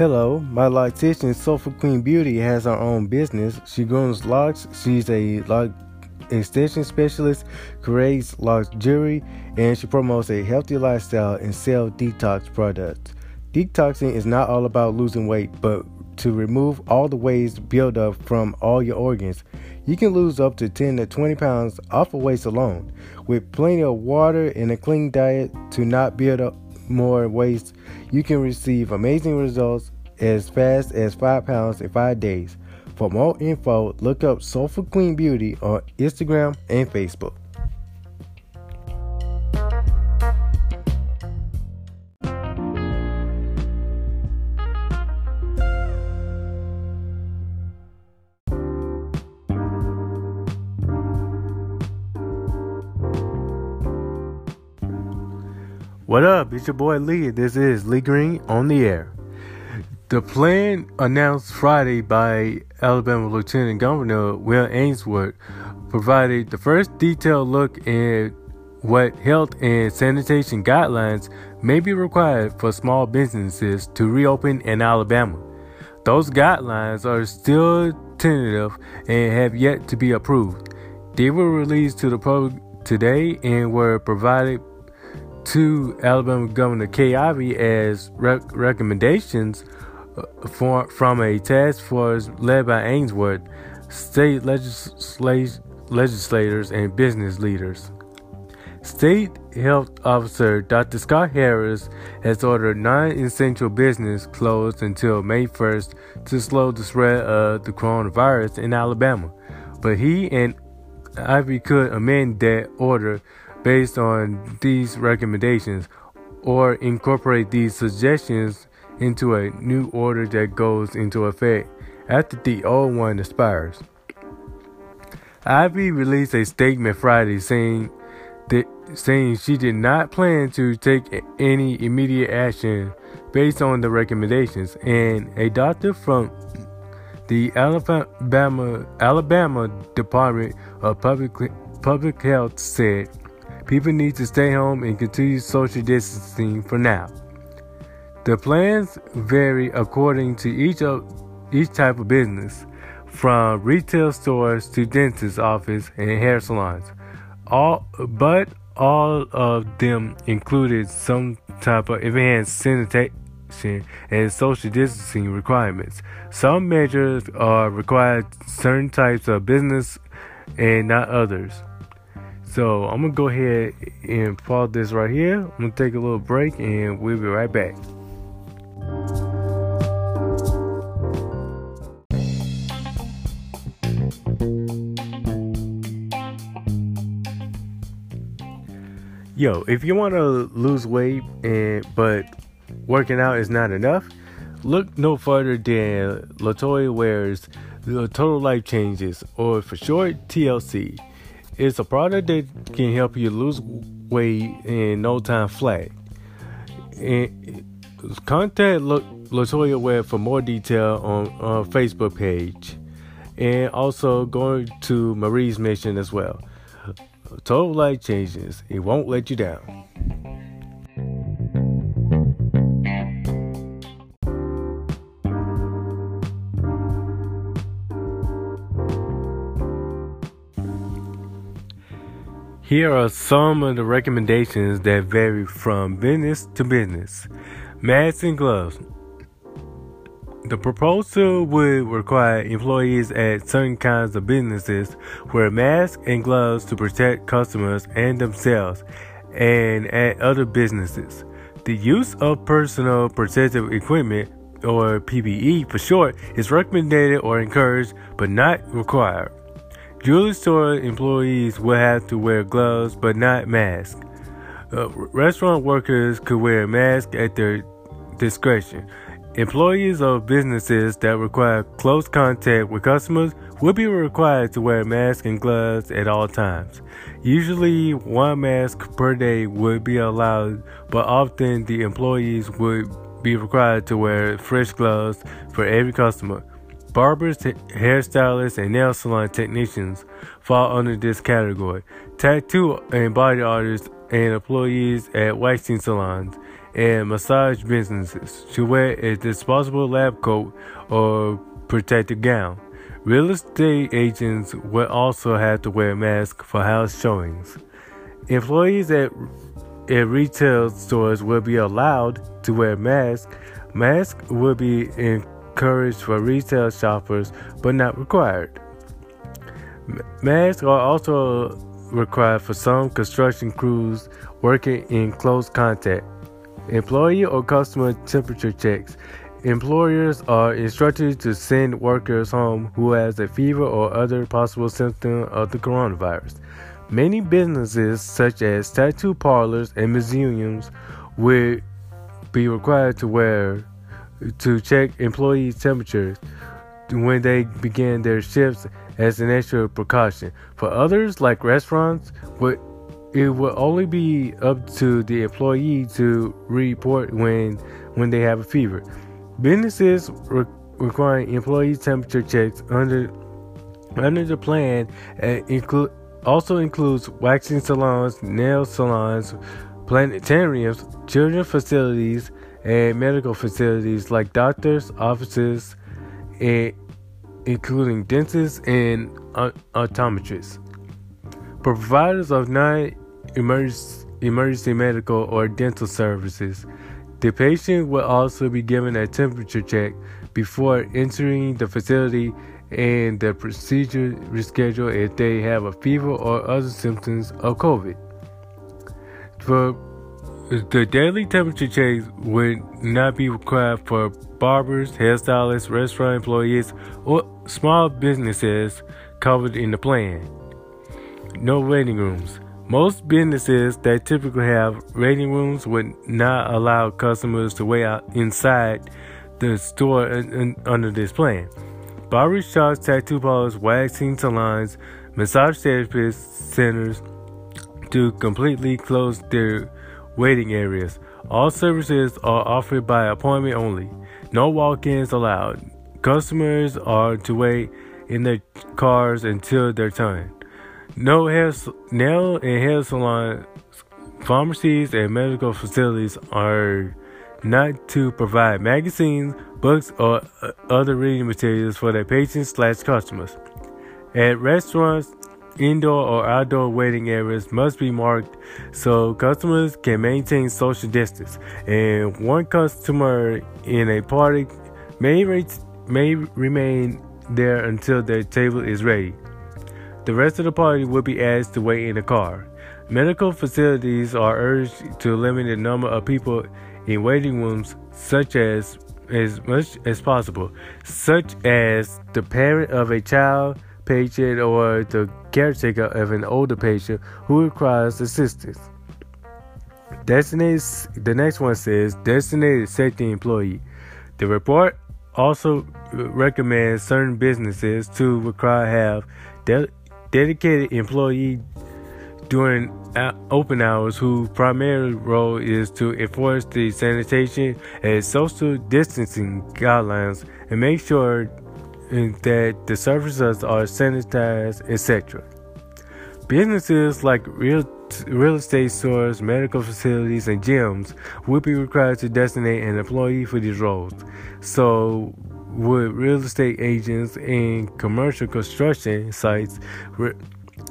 Hello, my loctician Soulful Queen Beauty has her own business. She grows locks. She's a lock extension specialist, creates locks jewelry, and she promotes a healthy lifestyle and sell detox products. Detoxing is not all about losing weight, but to remove all the waste buildup from all your organs. You can lose up to 10 to 20 pounds off of waste alone. With plenty of water and a clean diet to not build up more waste, you can receive amazing results as fast as 5 pounds in 5 days. For more info, look up Soulful Queen Beauty on Instagram and Facebook. What up? It's your boy Lee. This is Lee Green on the air. The plan announced Friday by Alabama Lieutenant Governor Will Ainsworth provided the first detailed look at what health and sanitation guidelines may be required for small businesses to reopen in Alabama. Those guidelines are still tentative and have yet to be approved. They were released to the public today and were provided to Alabama Governor Kay Ivey as rec- recommendations uh, for, from a task force led by Ainsworth, state legislators, and business leaders. State Health Officer Dr. Scott Harris has ordered non essential business closed until May 1st to slow the spread of the coronavirus in Alabama. But he and Ivey could amend that order based on these recommendations or incorporate these suggestions into a new order that goes into effect after the old one expires. Ivey released a statement Friday saying that saying she did not plan to take any immediate action based on the recommendations, and a doctor from the Alabama Alabama Department of Public Public Health said people need to stay home and continue social distancing for now. The plans vary according to each of each type of business, from retail stores to dentist office and hair salons. All but all of them included some type of enhanced sanitation and social distancing requirements. Some measures are required certain types of business and not others. So I'm gonna go ahead and pause this right here. I'm gonna take a little break and we'll be right back. Yo, if you want to lose weight and but working out is not enough, look no further than Latoya Ware's the Total Life Changes, or for short, TLC. It's a product that can help you lose weight in no time flat. And contact Latoya Ware for more detail on our Facebook page, and also going to Marie's mission as well. Total life changes. It won't let you down. Here are some of the recommendations that vary from business to business. Masks and gloves. The proposal would require employees at certain kinds of businesses wear masks and gloves to protect customers and themselves, and at other businesses. The use of personal protective equipment, or PPE for short, is recommended or encouraged but not required. Jewelry store employees will have to wear gloves but not masks. Uh, restaurant workers could wear a mask at their discretion. Employees of businesses that require close contact with customers will be required to wear masks and gloves at all times. Usually, one mask per day would be allowed, but often the employees would be required to wear fresh gloves for every customer. Barbers, hairstylists, and nail salon technicians fall under this category. Tattoo and body artists and employees at waxing salons and massage businesses should wear a disposable lab coat or protective gown. Real estate agents will also have to wear masks for house showings. Employees at, at retail stores will be allowed to wear masks. Masks will be encouraged for retail shoppers, but not required. Masks are also required for some construction crews working in close contact. Employee or customer temperature checks. Employers are instructed to send workers home who has a fever or other possible symptom of the coronavirus. Many businesses, such as tattoo parlors and museums, will be required to wear to check employees' temperatures when they begin their shifts as an extra precaution. For others, like restaurants, it will only be up to the employee to report when when they have a fever. Businesses re- requiring employee temperature checks under under the plan uh, include also includes waxing salons, nail salons, planetariums, children's facilities, and medical facilities like doctors' offices, and including dentists and optometrists. Providers of non-emergency medical or dental services. The patient will also be given a temperature check before entering the facility and the procedure rescheduled if they have a fever or other symptoms of COVID. For the daily temperature checks would not be required for barbers, hairstylists, restaurant employees, or small businesses covered in the plan. No waiting rooms. Most businesses that typically have waiting rooms would not allow customers to wait out inside the store under this plan. Barber shops, tattoo parlors, waxing salons, massage therapy centers to completely close their waiting areas. All services are offered by appointment only. No walk ins allowed. Customers are to wait in their cars until their turn. No hair, nail and hair salons, pharmacies, and medical facilities are not to provide magazines, books, or uh, other reading materials for their patients slash customers. At restaurants, indoor or outdoor waiting areas must be marked so customers can maintain social distance. And one customer in a party may, may remain there until their table is ready. The rest of the party will be asked to wait in the car. Medical facilities are urged to limit the number of people in waiting rooms such as as much as possible, such as the parent of a child patient or the caretaker of an older patient who requires assistance. Designated, the next one says designated safety employee. The report also recommends certain businesses to require have de- dedicated employee during uh, open hours whose primary role is to enforce the sanitation and social distancing guidelines and make sure that the surfaces are sanitized, etc. Businesses like real real estate stores, medical facilities, and gyms will be required to designate an employee for these roles. So, would real estate agents and commercial construction sites re-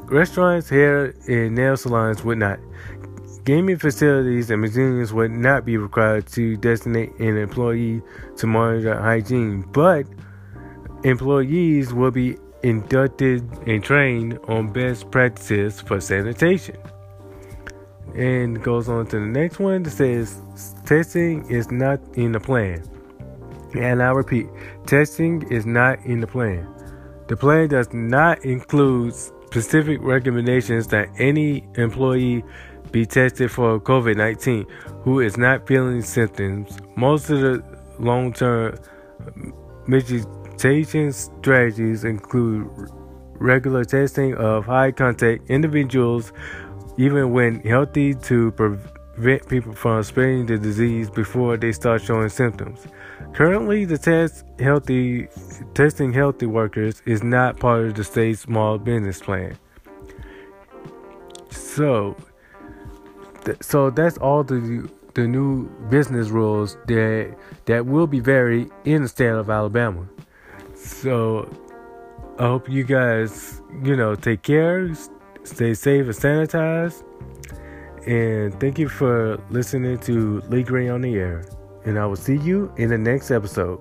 Restaurants, hair, and nail salons would not. Gaming facilities and museums would not be required to designate an employee to monitor hygiene, but employees will be inducted and trained on best practices for sanitation. And goes on to the next one that says testing is not in the plan. And I repeat, testing is not in the plan. The plan does not include specific recommendations that any employee be tested for COVID 19 who is not feeling symptoms. Most of the long term mitigation strategies include regular testing of high contact individuals, even when healthy, to prevent people from spreading the disease before they start showing symptoms. Currently, the test healthy testing healthy workers is not part of the state's small business plan. So, th- so that's all the the new business rules that that will be varied in the state of Alabama. So I hope you guys, you know, take care, stay safe and sanitized. And thank you for listening to Lee Green on the Air. And I will see you in the next episode.